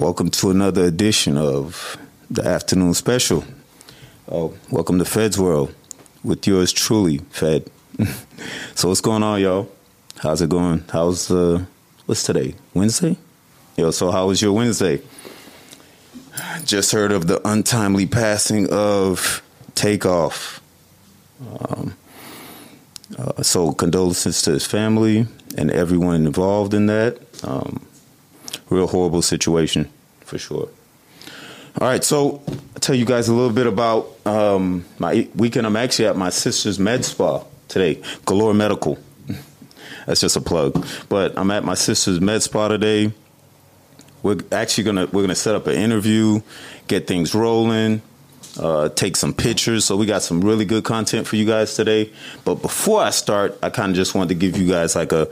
Welcome to another edition of the afternoon special. Oh, welcome to Fed's World with yours truly, Fed. so what's going on, y'all? How's it going? How's uh what's today? Wednesday? Yo, so how was your Wednesday? Just heard of the untimely passing of Takeoff. Um, uh, so condolences to his family and everyone involved in that. Um, real horrible situation for sure. All right, so I'll tell you guys a little bit about um, my weekend. I'm actually at my sister's med spa today, Galore Medical. That's just a plug. But I'm at my sister's med spa today. We're actually gonna we're gonna set up an interview, get things rolling, uh, take some pictures. So we got some really good content for you guys today. But before I start, I kind of just wanted to give you guys like a,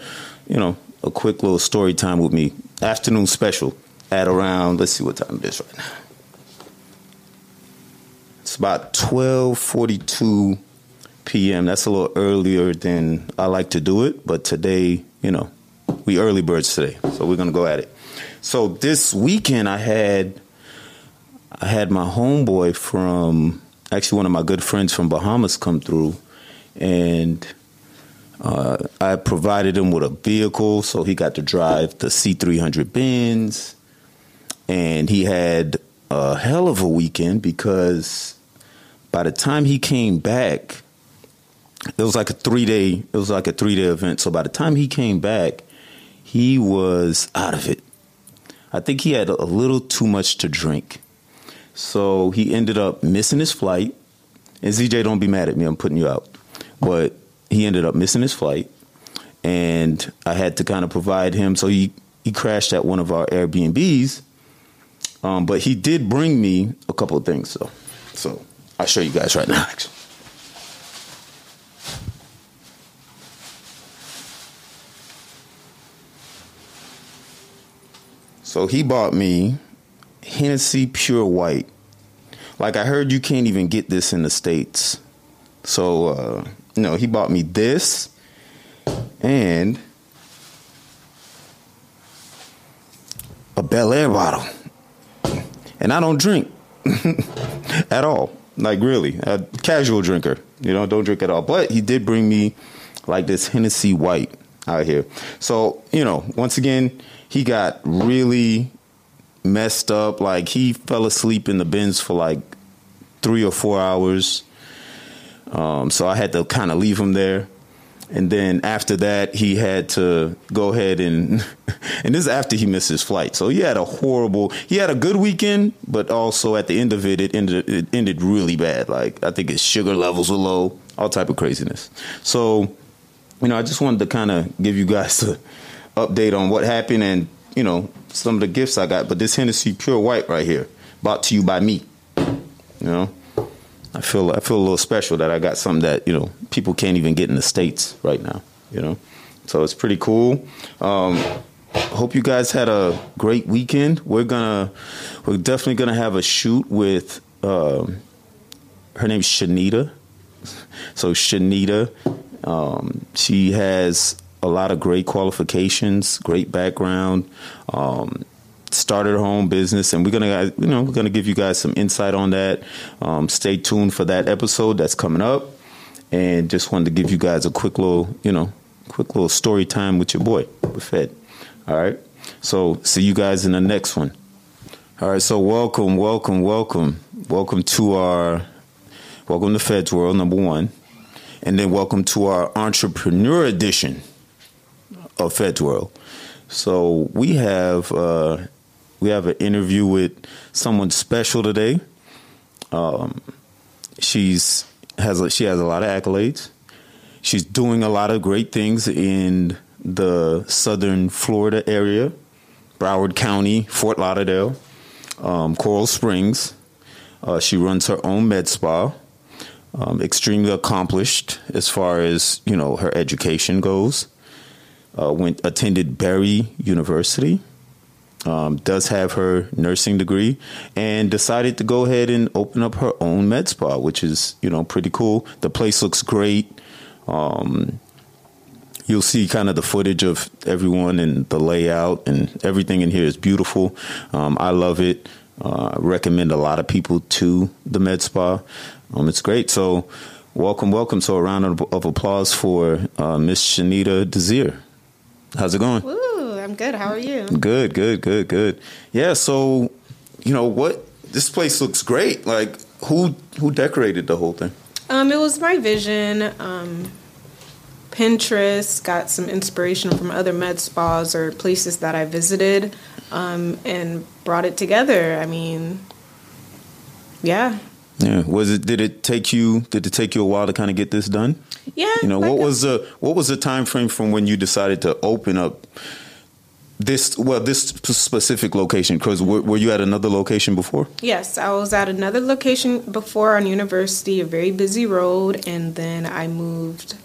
you know, a quick little story time with me. Afternoon special at around. Let's see what time it is right now. It's about twelve forty two p.m. That's a little earlier than I like to do it, but today, you know, we early birds today, so we're gonna go at it. So this weekend, I had I had my homeboy from actually one of my good friends from Bahamas come through, and uh, I provided him with a vehicle, so he got to drive the C300 Benz, and he had a hell of a weekend because by the time he came back, it was like a three day. It was like a three day event. So by the time he came back, he was out of it. I think he had a little too much to drink. So he ended up missing his flight. And ZJ, don't be mad at me. I'm putting you out. But he ended up missing his flight, and I had to kind of provide him. So he he crashed at one of our Airbnbs. Um, but he did bring me a couple of things. So so I'll show you guys right now. Actually. So he bought me Hennessy Pure White. Like I heard you can't even get this in the States. So uh no, he bought me this and a Belaire bottle. And I don't drink at all. Like really, a casual drinker. You know, don't drink at all. But he did bring me like this Hennessy White out here. So you know, once again, he got really messed up. Like he fell asleep in the Benz for like three or four hours. Um, so I had to kind of leave him there. And then after that, he had to go ahead and, and this is after he missed his flight. So he had a horrible, he had a good weekend, but also at the end of it, it ended, it ended really bad. Like I think his sugar levels were low, all type of craziness. So, you know, I just wanted to kind of give you guys a update on what happened and, you know, some of the gifts I got. But this Hennessy Pure White right here, brought to you by me. You know, I feel I feel a little special that I got something that you know people can't even get in the states right now. You know, so it's pretty cool. Um, hope you guys had a great weekend. We're gonna we're definitely gonna have a shoot with um, her name's Shenida. So Shenida, um, she has a lot of great qualifications, great background. Um, started her own business, and we're gonna, you know, we're gonna give you guys some insight on that. Um, stay tuned for that episode that's coming up, and just wanted to give you guys a quick little, you know, quick little story time with your boy, Fed. All right, so see you guys in the next one. All right, so welcome, welcome, welcome, welcome to our, welcome to Fed's World number one, and then welcome to our entrepreneur edition of Fed's World. So we have uh, we have an interview with someone special today. Um, she's has a, she has a lot of accolades. She's doing a lot of great things in the southern Florida area, Broward County, Fort Lauderdale, um, Coral Springs. Uh, she runs her own med spa. Um, extremely accomplished as far as you know her education goes. Uh, went attended Barry University. Um, does have her nursing degree and decided to go ahead and open up her own med spa, which is you know pretty cool. The place looks great. Um, you'll see kind of the footage of everyone and the layout and everything in here is beautiful. Um, I love it. Uh, I recommend a lot of people to the Med Spa. Um, it's great. So, welcome, welcome. So, a round of, of applause for uh, Miss Shenida Desir. How's it going? Woo, good. How are you? Good, good, good, good. Yeah. So, you know what? This place looks great. Like, who who decorated the whole thing? Um, it was my vision. Um, Pinterest got some inspiration from other med spas or places that I visited, um, and brought it together. I mean, yeah. Yeah. Was it? Did it take you? Did it take you a while to kind of get this done? Yeah. You know, like what was the what was the time frame from when you decided to open up this? Well, this specific location. Because were, were you at another location before? Yes, I was at another location before on University, a very busy road, and then I moved,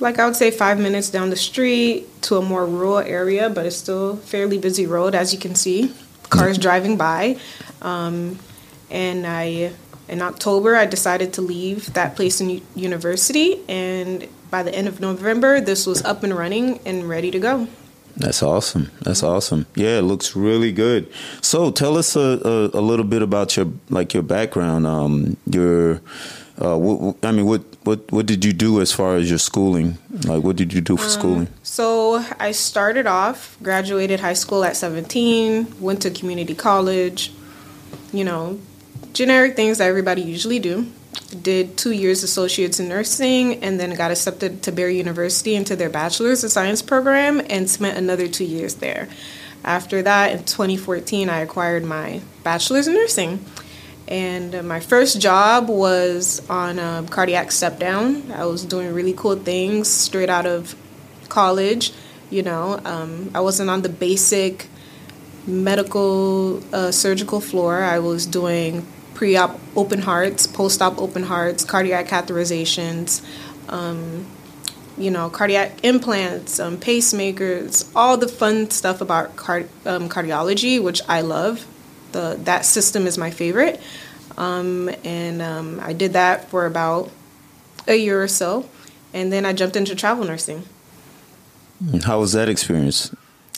like I would say, five minutes down the street to a more rural area, but it's still fairly busy road, as you can see, cars driving by. Um, and I, in October, I decided to leave that place in University, and by the end of November, this was up and running and ready to go. That's awesome. That's awesome. Yeah, it looks really good. So, tell us a, a, a little bit about your like your background. Um, your, uh, what, I mean, what what what did you do as far as your schooling? Like, what did you do for schooling? So I started off, graduated high school at 17, went to community college, you know, generic things that everybody usually do. Did two years associates in nursing and then got accepted to Barry University into their bachelor's of science program and spent another two years there. After that, in 2014, I acquired my bachelor's in nursing. And uh, my first job was on a cardiac step down. I was doing really cool things straight out of college. You know, um, I wasn't on the basic medical uh, surgical floor. I was doing pre-op open hearts, post-op open hearts, cardiac catheterizations, um, you know, cardiac implants, um, pacemakers, all the fun stuff about card- um, cardiology, which I love. The that system is my favorite, um, and um, I did that for about a year or so, and then I jumped into travel nursing. How was that experience?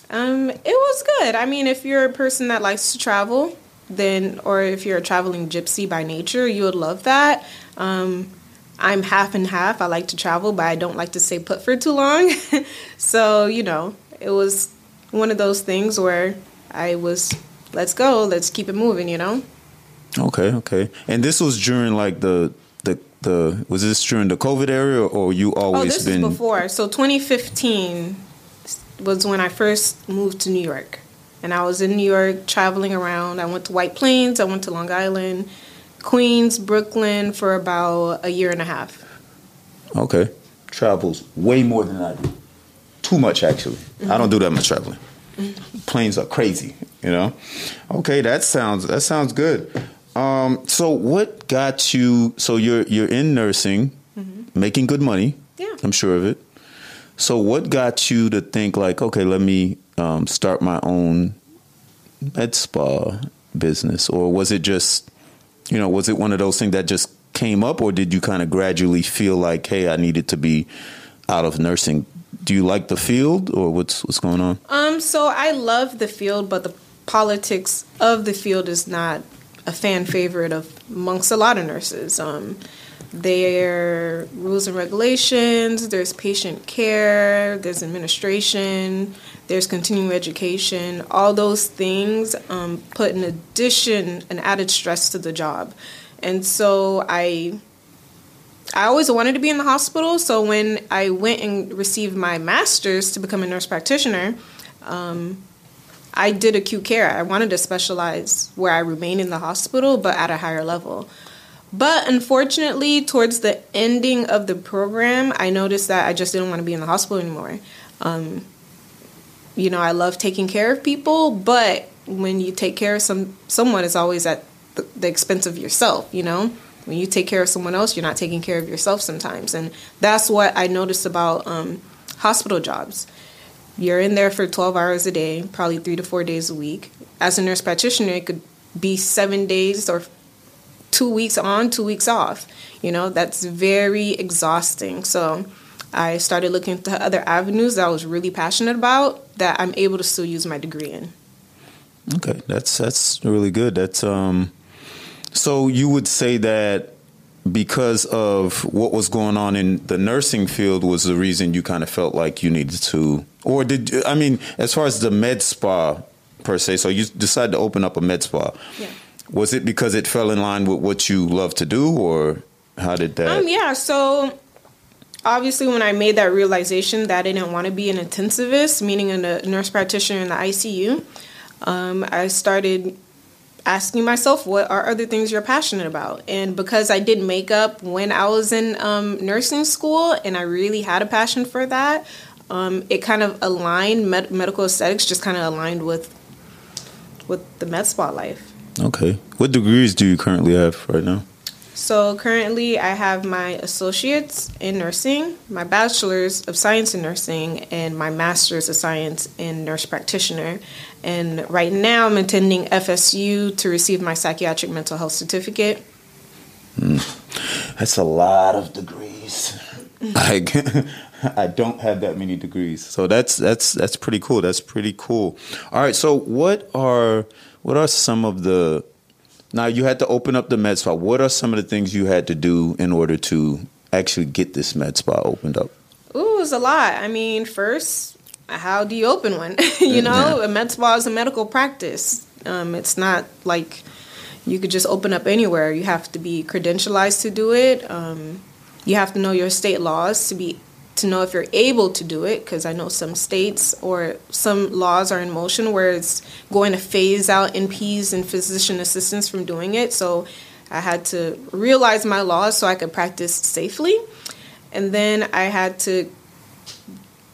Um, it was good. I mean, if you're a person that likes to travel, then, or if you're a traveling gypsy by nature, you would love that. Um, I'm half and half. I like to travel, but I don't like to stay put for too long. so, you know, it was one of those things where I was, let's go, let's keep it moving, you know? Okay, okay. And this was during like the the the was this during the COVID era or you Oh, always this been was before. So 2015 was when I first moved to New York. And I was in New York traveling around. I went to White Plains, I went to Long Island, Queens, Brooklyn for about a year and a half. Okay. Travels way more than I do. Too much actually. I don't do that much traveling. Planes are crazy, you know. Okay, that sounds that sounds good. Um, so what got you so you're you're in nursing, making good money. Yeah. I'm sure of it. So what got you to think like, okay, let me um, start my own med spa business, or was it just, you know, was it one of those things that just came up, or did you kind of gradually feel like, hey, I needed to be out of nursing? Do you like the field, or what's what's going on? Um, so I love the field, but the politics of the field is not a fan favorite of amongst a lot of nurses. Um, there are rules and regulations, there's patient care, there's administration, there's continuing education. All those things um, put an addition, an added stress to the job. And so I I always wanted to be in the hospital. So when I went and received my master's to become a nurse practitioner, um, I did acute care. I wanted to specialize where I remain in the hospital, but at a higher level. But unfortunately, towards the ending of the program, I noticed that I just didn't want to be in the hospital anymore. Um, you know, I love taking care of people, but when you take care of some someone, it's always at the, the expense of yourself. You know, when you take care of someone else, you're not taking care of yourself sometimes, and that's what I noticed about um, hospital jobs. You're in there for 12 hours a day, probably three to four days a week. As a nurse practitioner, it could be seven days or two weeks on, two weeks off. You know, that's very exhausting. So I started looking into other avenues that I was really passionate about that I'm able to still use my degree in. Okay, that's that's really good. That's um so you would say that because of what was going on in the nursing field was the reason you kind of felt like you needed to or did I mean as far as the med spa per se so you decided to open up a med spa. Yeah. Was it because it fell in line with what you love to do or how did that Um yeah, so obviously when I made that realization that I didn't want to be an intensivist, meaning a nurse practitioner in the ICU, um, I started asking myself what are other things you're passionate about? And because i did makeup when i was in um, nursing school and i really had a passion for that um, it kind of aligned med- medical aesthetics just kind of aligned with with the med spa life okay what degrees do you currently have right now so currently, I have my associates in nursing, my bachelor's of science in nursing, and my master's of science in nurse practitioner. And right now, I'm attending FSU to receive my psychiatric mental health certificate. Mm. That's a lot of degrees. I I don't have that many degrees, so that's that's that's pretty cool. That's pretty cool. All right, so what are what are some of the now you had to open up the med spa. What are some of the things you had to do in order to actually get this med spa opened up? Ooh, it was a lot. I mean, first, how do you open one? you know, a med spa is a medical practice. Um, it's not like you could just open up anywhere. You have to be credentialized to do it. Um, you have to know your state laws to be to know if you're able to do it because I know some states or some laws are in motion where it's going to phase out NPs and physician assistants from doing it. So I had to realize my laws so I could practice safely. And then I had to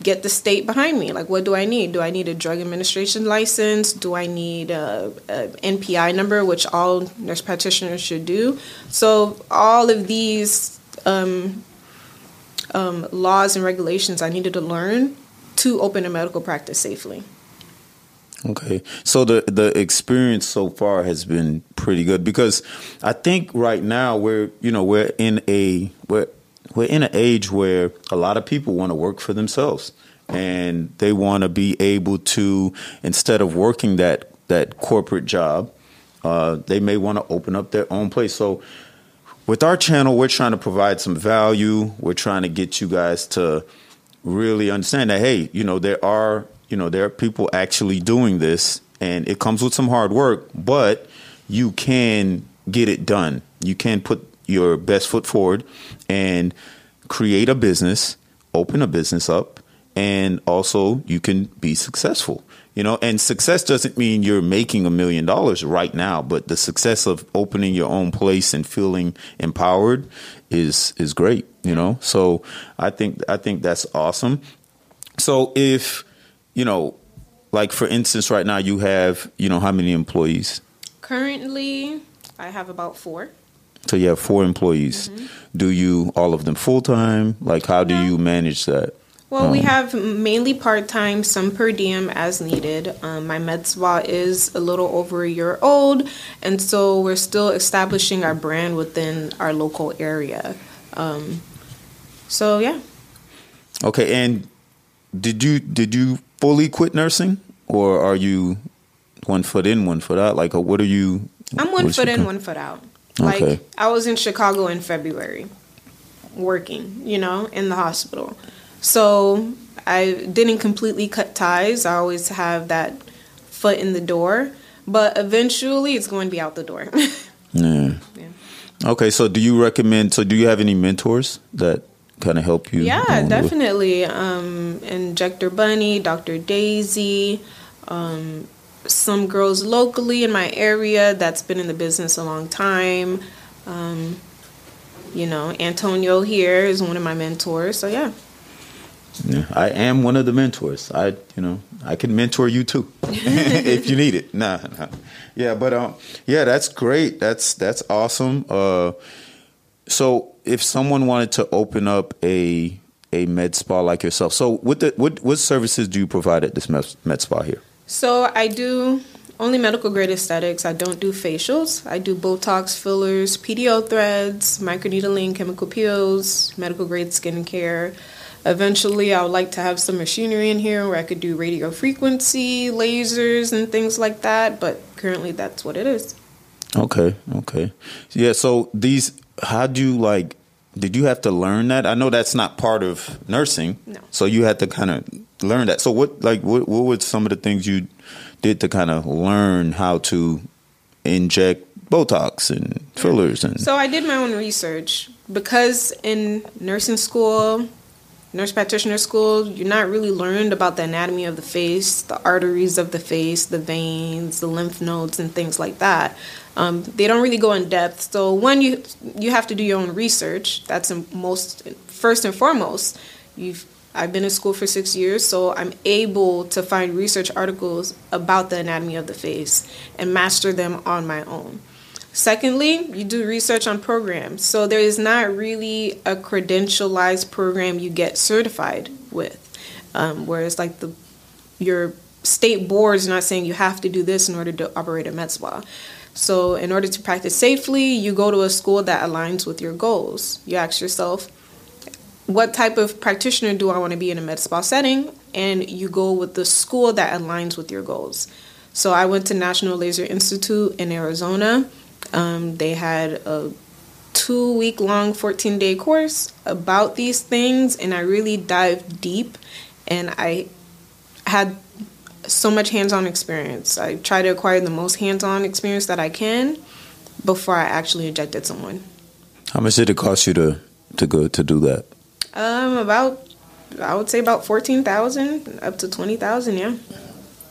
get the state behind me. Like, what do I need? Do I need a drug administration license? Do I need a, a NPI number, which all nurse practitioners should do? So all of these um, um, laws and regulations I needed to learn to open a medical practice safely. Okay, so the the experience so far has been pretty good because I think right now we're you know we're in a we're we're in an age where a lot of people want to work for themselves and they want to be able to instead of working that that corporate job, uh, they may want to open up their own place. So with our channel, we're trying to provide some value. We're trying to get you guys to really understand that hey, you know, there are you know there are people actually doing this, and it comes with some hard work, but you can get it done. You can put your best foot forward and create a business, open a business up, and also you can be successful you know and success doesn't mean you're making a million dollars right now but the success of opening your own place and feeling empowered is is great you know? So i think i think that's awesome. So if you know like for instance right now you have you know how many employees? Currently i have about four. So you have four employees. Mm-hmm. do you all of them full-time? Like how do you manage that well, um, we have mainly part time, some per diem as needed. Um, my med spa is a little over a year old, and so we're still establishing our brand within our local area. Um, so yeah. Okay, and did you did you fully quit nursing, or are you one foot in, one foot out? Like, what are you? I'm one foot in, one foot out. Like okay. I was in Chicago in February, working, you know, in the hospital. So I didn't completely cut ties. I always have that foot in the door, but eventually it's going to be out the door. yeah. yeah. Okay, so do you recommend? So do you have any mentors that kind of help you? Yeah, definitely. Um, Injector Bunny, Dr. Daisy, um, some girls locally in my area that's been in the business a long time. Um, you know, Antonio here is one of my mentors. So yeah. Yeah, I am one of the mentors. I, you know, I can mentor you too if you need it. Nah, nah. yeah, but um, yeah, that's great. That's that's awesome. Uh, so if someone wanted to open up a a med spa like yourself, so what the what what services do you provide at this med, med spa here? So I do Only medical grade aesthetics. I don't do facials. I do Botox, fillers, PDO threads, microneedling, chemical peels, medical grade skincare. Eventually, I would like to have some machinery in here where I could do radio frequency, lasers, and things like that. But currently, that's what it is. Okay, okay. Yeah, so these, how do you like, did you have to learn that? I know that's not part of nursing. No. So you had to kind of learn that. So what, like, what, what were some of the things you did to kind of learn how to inject Botox and fillers and? So I did my own research because in nursing school, nurse practitioner school, you're not really learned about the anatomy of the face, the arteries of the face, the veins, the lymph nodes, and things like that. Um, they don't really go in depth. So when you you have to do your own research. That's most first and foremost. You've I've been in school for six years, so I'm able to find research articles about the anatomy of the face and master them on my own. Secondly, you do research on programs. So there is not really a credentialized program you get certified with. Um, whereas like the your state board is not saying you have to do this in order to operate a med spa. So in order to practice safely, you go to a school that aligns with your goals. You ask yourself, what type of practitioner do I want to be in a med spa setting? And you go with the school that aligns with your goals. So I went to National Laser Institute in Arizona. Um, they had a two week long, 14 day course about these things, and I really dived deep and I had so much hands on experience. I try to acquire the most hands on experience that I can before I actually injected someone. How much did it cost you to, to go to do that? Um, about I would say about fourteen thousand up to twenty thousand. Yeah.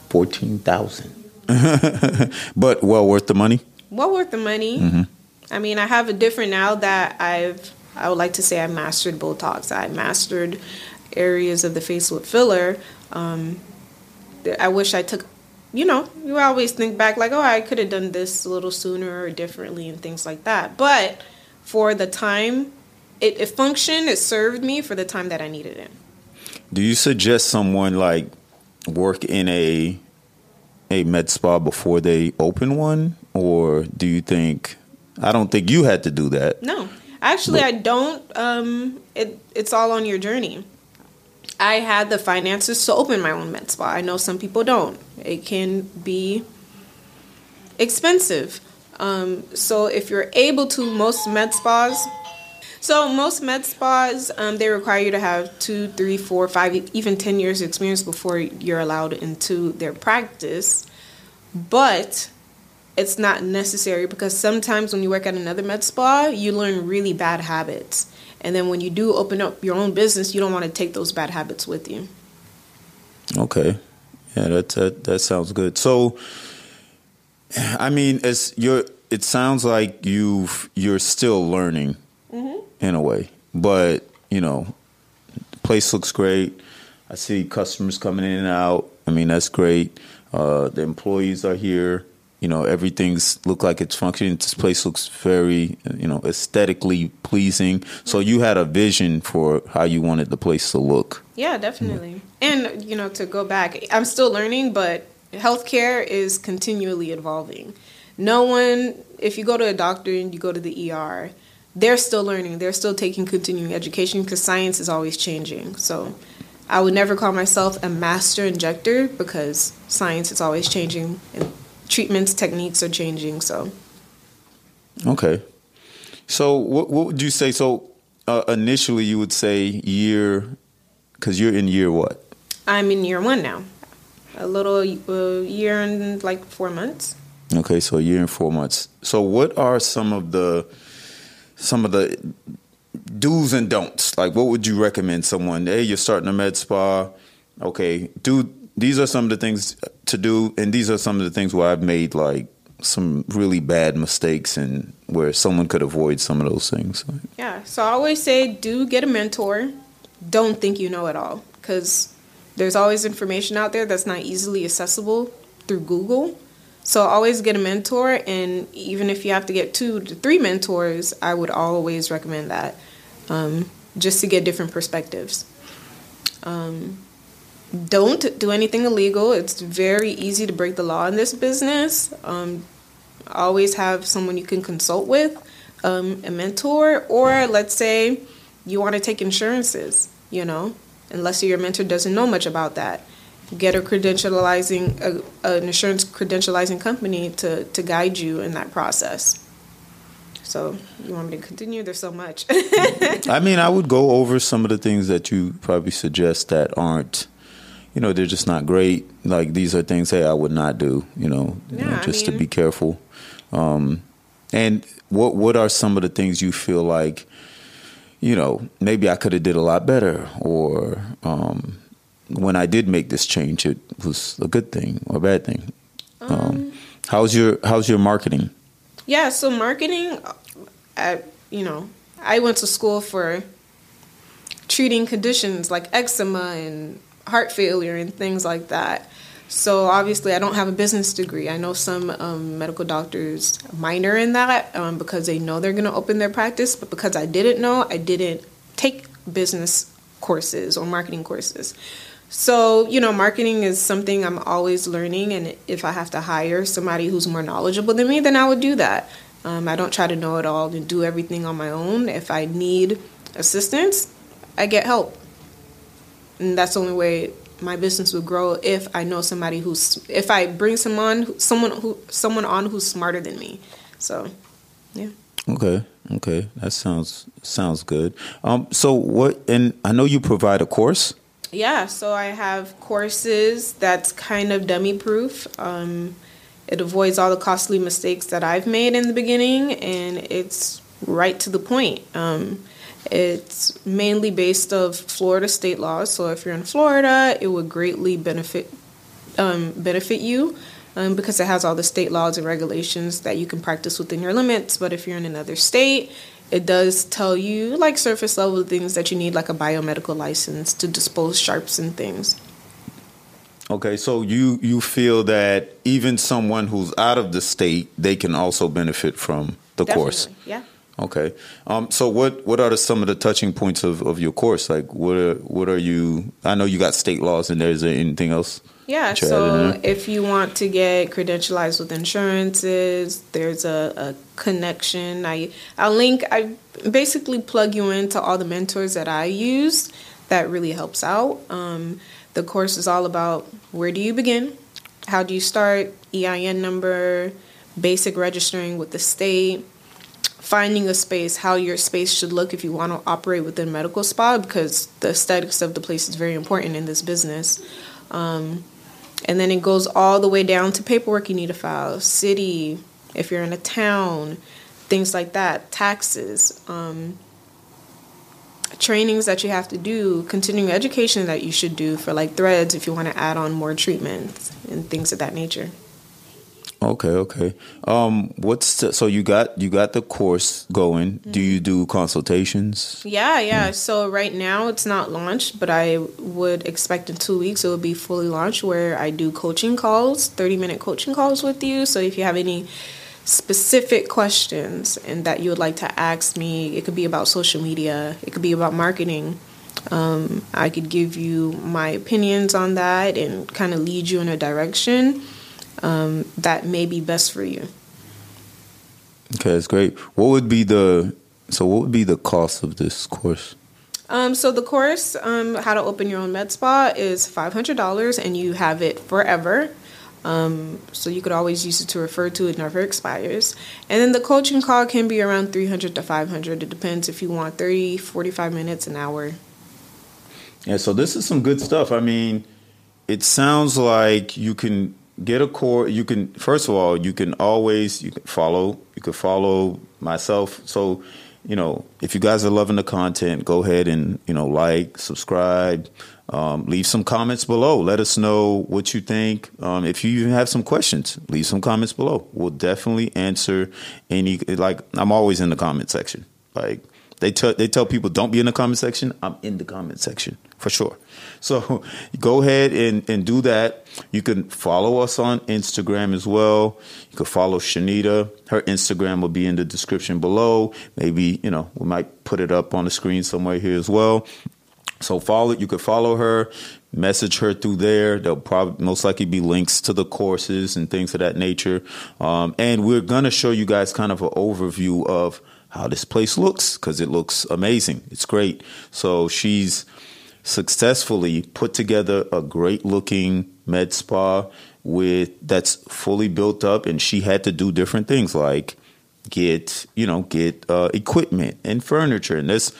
Fourteen thousand. but well worth the money. Well worth the money. Mm-hmm. I mean, I have a different now that I've. I would like to say I mastered Botox. I mastered areas of the face with filler. Um, I wish I took. You know, you always think back like, oh, I could have done this a little sooner or differently and things like that. But for the time it, it functioned. It served me for the time that I needed it. Do you suggest someone like work in a a med spa before they open one, or do you think? I don't think you had to do that. No, actually, but, I don't. Um, it it's all on your journey. I had the finances to open my own med spa. I know some people don't. It can be expensive. Um, so if you're able to, most med spas so most med spas, um, they require you to have two, three, four, five, even ten years experience before you're allowed into their practice. But it's not necessary because sometimes when you work at another med spa, you learn really bad habits. And then when you do open up your own business, you don't want to take those bad habits with you. Okay. Yeah, that that, that sounds good. So I mean, it's you're it sounds like you've you're still learning mm-hmm. in a way. But you know, the place looks great. I see customers coming in and out. I mean, that's great. Uh, the employees are here. You know, everything's look like it's functioning. This place looks very, you know, aesthetically pleasing. So you had a vision for how you wanted the place to look. Yeah, definitely. And you know, to go back, I'm still learning, but healthcare is continually evolving. No one, if you go to a doctor and you go to the ER, they're still learning. They're still taking continuing education because science is always changing. So I would never call myself a master injector because science is always changing and treatments, techniques are changing. So. Okay. So what, what would you say? So uh, initially you would say year, because you're in year what? I'm in year one now. A little uh, year and like four months. Okay, so a year and four months. So what are some of the some of the do's and don'ts. Like, what would you recommend someone? Hey, you're starting a med spa. Okay, do these are some of the things to do, and these are some of the things where I've made like some really bad mistakes and where someone could avoid some of those things. Yeah, so I always say do get a mentor. Don't think you know it all because there's always information out there that's not easily accessible through Google. So always get a mentor, and even if you have to get two to three mentors, I would always recommend that, um, just to get different perspectives. Um, don't do anything illegal. It's very easy to break the law in this business. Um, always have someone you can consult with, um, a mentor, or let's say you want to take insurances, you know, unless your mentor doesn't know much about that. Get a credentializing, a, an insurance credentializing company to, to guide you in that process. So you want me to continue? There's so much. I mean, I would go over some of the things that you probably suggest that aren't, you know, they're just not great. Like these are things, hey, I would not do. You know, you Yeah, know I just to be careful. Um, and what what are some of the things you feel like, you know, maybe I could have did a lot better, or um, when I did make this change, it was a good thing or a bad thing. Um, how's your how's your marketing? Yeah, so marketing, I, you know, I went to school for treating conditions like eczema and heart failure and things like that. So obviously, I don't have a business degree. I know some um, medical doctors minor in that um, because they know they're going to open their practice, but because I didn't know, I didn't take business courses or marketing courses. So, you know, marketing is something I'm always learning, and if I have to hire somebody who's more knowledgeable than me, then I would do that. Um, I don't try to know it all and do everything on my own. If I need assistance, I get help. And that's the only way my business will grow if I know somebody who's if I bring someone someone who someone on who's smarter than me. So, yeah. Okay, okay, that sounds sounds good. Um, so what? And I know you provide a course. Yeah, so I have courses that's kind of dummy proof. Um, it avoids all the costly mistakes that I've made in the beginning, and it's right to the point. Um, it's mainly based of Florida state laws. So if you're in Florida, it would greatly benefit um, benefit you um, because it has all the state laws and regulations that you can practice within your limits. But if you're in another state, it does tell you like surface level things that you need, like a biomedical license to dispose sharps and things. Okay, so you you feel that even someone who's out of the state, they can also benefit from the course. Definitely, Yeah. Okay. Um, so what what are the, some of the touching points of, of your course? Like what are, what are you? I know you got state laws in there. Is there anything else? Yeah, so added in there? if you want to get credentialized with insurances, there's a, a connection. I I'll link. I basically plug you into all the mentors that I use. That really helps out. Um, the course is all about where do you begin, how do you start, EIN number, basic registering with the state, finding a space, how your space should look if you want to operate within medical spa, because the aesthetics of the place is very important in this business. Um, and then it goes all the way down to paperwork you need to file, city, if you're in a town, things like that, taxes, um, trainings that you have to do, continuing education that you should do for like threads if you want to add on more treatments and things of that nature. Okay, okay. Um, what's the, so you got you got the course going? Do you do consultations? Yeah, yeah. So right now it's not launched, but I would expect in two weeks it will be fully launched where I do coaching calls, 30 minute coaching calls with you. So if you have any specific questions and that you would like to ask me, it could be about social media, it could be about marketing. Um, I could give you my opinions on that and kind of lead you in a direction um, that may be best for you. Okay, that's great. What would be the so what would be the cost of this course? Um, so the course, um, how to open your own med spa, is five hundred dollars, and you have it forever. Um, so you could always use it to refer to. It never expires. And then the coaching call can be around three hundred to five hundred. It depends if you want 30, 45 minutes, an hour. Yeah, so this is some good stuff. I mean, it sounds like you can get a core. You can first of all, you can always you can follow. You can follow myself. So, you know, if you guys are loving the content, go ahead and you know like, subscribe, um, leave some comments below. Let us know what you think. Um, if you even have some questions, leave some comments below. We'll definitely answer any. Like I'm always in the comment section. Like they tell they tell people don't be in the comment section. I'm in the comment section for sure. So go ahead and, and do that. You can follow us on Instagram as well. You can follow Shenida. Her Instagram will be in the description below. Maybe, you know, we might put it up on the screen somewhere here as well. So follow you could follow her, message her through there. There'll probably most likely be links to the courses and things of that nature. Um, and we're gonna show you guys kind of an overview of how this place looks because it looks amazing. It's great. So she's successfully put together a great looking med spa with that's fully built up and she had to do different things like get you know get uh, equipment and furniture and this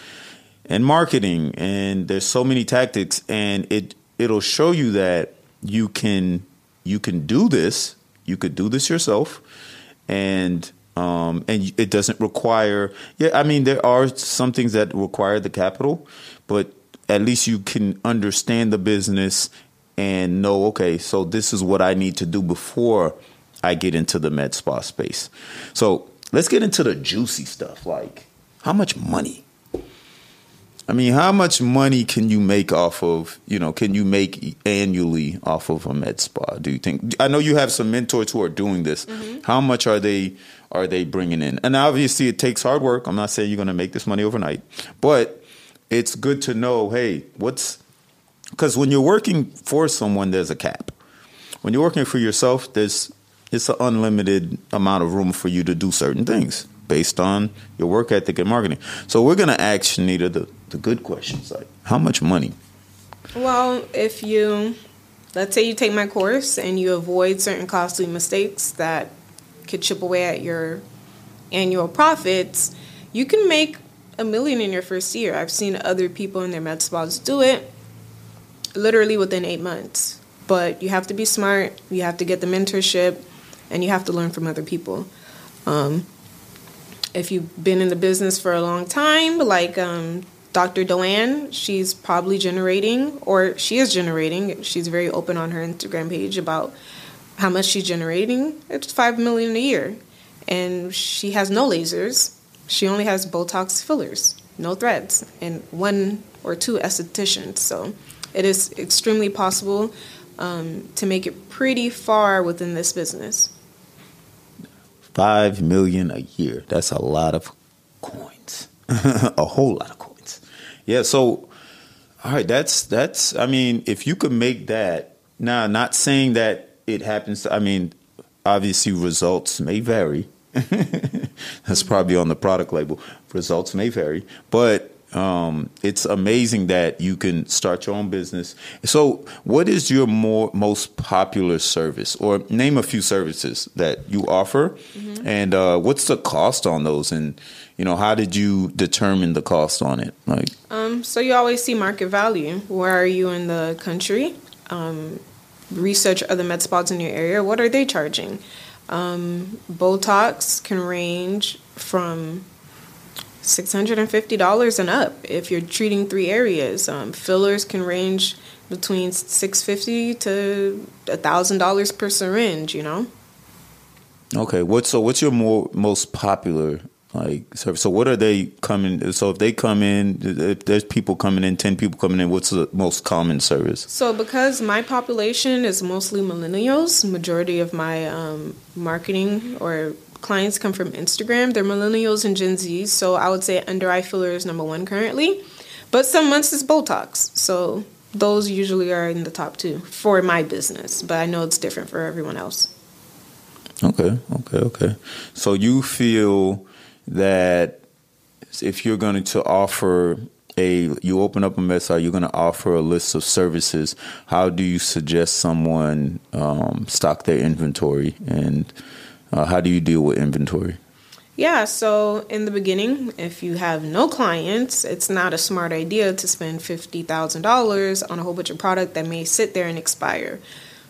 and marketing and there's so many tactics and it it'll show you that you can you can do this you could do this yourself and um, and it doesn't require yeah i mean there are some things that require the capital but at least you can understand the business and know okay so this is what i need to do before i get into the med spa space so let's get into the juicy stuff like how much money I mean, how much money can you make off of, you know, can you make annually off of a med spa? Do you think? I know you have some mentors who are doing this. Mm-hmm. How much are they are they bringing in? And obviously, it takes hard work. I'm not saying you're going to make this money overnight, but it's good to know. Hey, what's because when you're working for someone, there's a cap. When you're working for yourself, there's it's an unlimited amount of room for you to do certain things based on your work ethic and marketing. So we're to ask Shenida the, the good questions like how much money? Well, if you let's say you take my course and you avoid certain costly mistakes that could chip away at your annual profits, you can make a million in your first year. I've seen other people in their med spas do it literally within eight months. But you have to be smart, you have to get the mentorship, and you have to learn from other people. Um, if you've been in the business for a long time, like um, Dr. Doanne, she's probably generating, or she is generating. She's very open on her Instagram page about how much she's generating. It's five million a year, and she has no lasers. She only has Botox fillers, no threads, and one or two estheticians. So it is extremely possible um, to make it pretty far within this business. Five million a year. That's a lot of coins. a whole lot of coins. Yeah, so all right, that's that's I mean, if you could make that now not saying that it happens I mean, obviously results may vary. that's probably on the product label. Results may vary, but um, it's amazing that you can start your own business. So, what is your more most popular service, or name a few services that you offer, mm-hmm. and uh, what's the cost on those? And you know, how did you determine the cost on it? Like, um, so you always see market value. Where are you in the country? Um, research other med spas in your area. What are they charging? Um, Botox can range from $650 and up if you're treating three areas. Um, fillers can range between 650 to $1,000 per syringe, you know? Okay, what so what's your more most popular like so, so what are they coming so if they come in if there's people coming in 10 people coming in what's the most common service so because my population is mostly millennials majority of my um, marketing or clients come from Instagram. They're millennials and Gen Zs, so I would say under eye filler is number one currently. But some months is Botox, so those usually are in the top two for my business. But I know it's different for everyone else. Okay, okay, okay. So you feel that if you're going to offer a you open up a med spa you're going to offer a list of services how do you suggest someone um, stock their inventory and uh, how do you deal with inventory? Yeah, so in the beginning, if you have no clients, it's not a smart idea to spend $50,000 on a whole bunch of product that may sit there and expire.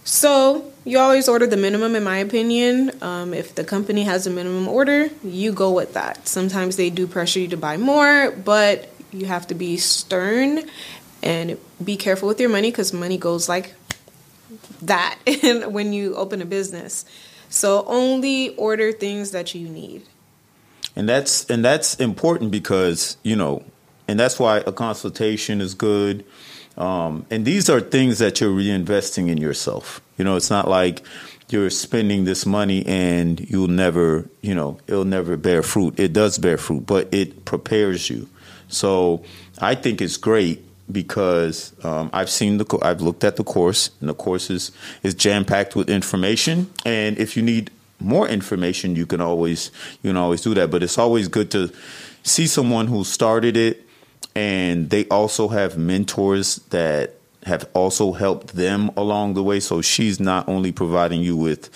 So you always order the minimum, in my opinion. Um, if the company has a minimum order, you go with that. Sometimes they do pressure you to buy more, but you have to be stern and be careful with your money because money goes like that when you open a business. So only order things that you need. And that's and that's important because, you know, and that's why a consultation is good. Um, and these are things that you're reinvesting in yourself. You know, it's not like you're spending this money and you'll never, you know, it'll never bear fruit. It does bear fruit, but it prepares you. So I think it's great because um, I've seen the I've looked at the course and the course is is jam packed with information. And if you need more information, you can always you can always do that. But it's always good to see someone who started it and they also have mentors that have also helped them along the way. So she's not only providing you with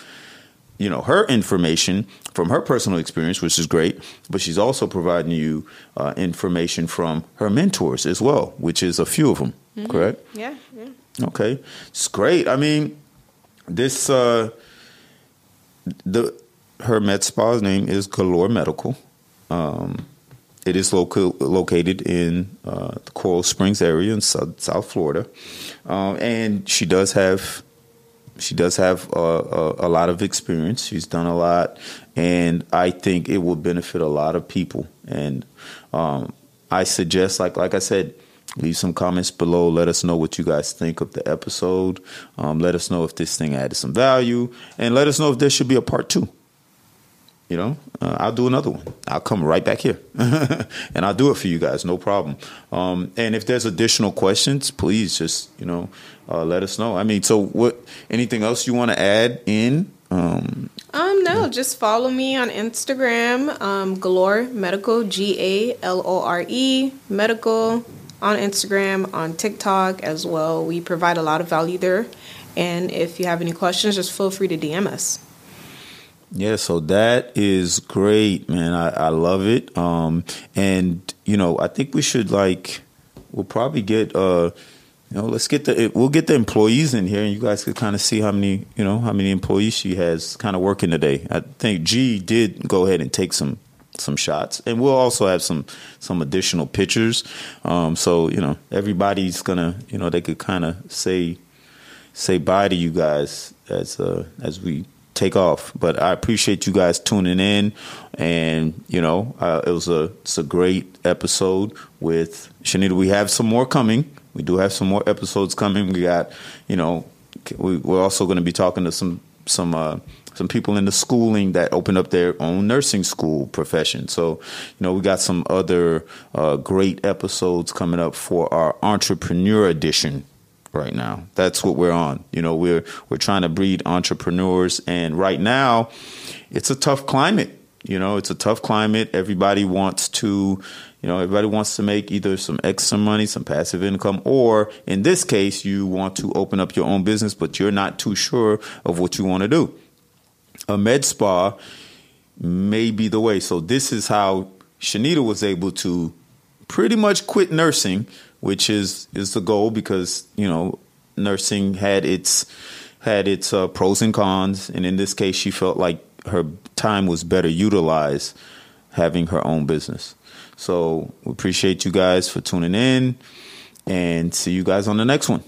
you know her information from her personal experience, which is great, but she's also providing you uh, information from her mentors as well, which is a few of them. Mm-hmm. Correct? Yeah. Yeah. Okay, it's great. I mean, this uh, the her med spa's name is Galore Medical. Um, it is local, located in uh, the Coral Springs area in South, South Florida, um, and she does have she does have a, a, a, lot of experience. She's done a lot, and I think it will benefit a lot of people. And um, I suggest, like like I said, leave some comments below. Let us know what you guys think of the episode. Um, let us know if this thing added some value, and let us know if there should be a part two. You know, uh, I'll do another one. I'll come right back here, and I'll do it for you guys, no problem. Um, and if there's additional questions, please just you know uh, let us know. I mean, so what? Anything else you want to add in? Um, um, no, yeah. just follow me on Instagram, um, Galore Medical, G A L O R E Medical, on Instagram, on TikTok as well. We provide a lot of value there. And if you have any questions, just feel free to DM us. Yeah, so that is great, man. I, I love it. Um, and you know, I think we should like we'll probably get uh you know, let's get the we'll get the employees in here, and you guys could kind of see how many you know how many employees she has kind of working today. I think G did go ahead and take some some shots, and we'll also have some some additional pictures. Um, so you know, everybody's gonna you know they could kind of say say bye to you guys as uh, as we take off. But I appreciate you guys tuning in, and you know, uh, it was a it's a great episode with Shenida. We have some more coming. We do have some more episodes coming. We got, you know, we, are also going to be talking to some some uh, some people in the schooling that opened up their own nursing school profession. So, you know, we got some other uh, great episodes coming up for our entrepreneur edition right now. That's what we're on. You know, we're we're trying to breed entrepreneurs and right now it's a tough climate. You know, it's a tough climate. Everybody wants to, you know, everybody wants to make either some extra money, some passive income, or in this case, you want to open up your own business, but you're not too sure of what you want to do. A med spa may be the way. So this is how Shenida was able to pretty much quit nursing which is is the goal because you know nursing had its had its uh, pros and cons, and in this case, she felt like her time was better utilized having her own business. So we appreciate you guys for tuning in, and see you guys on the next one.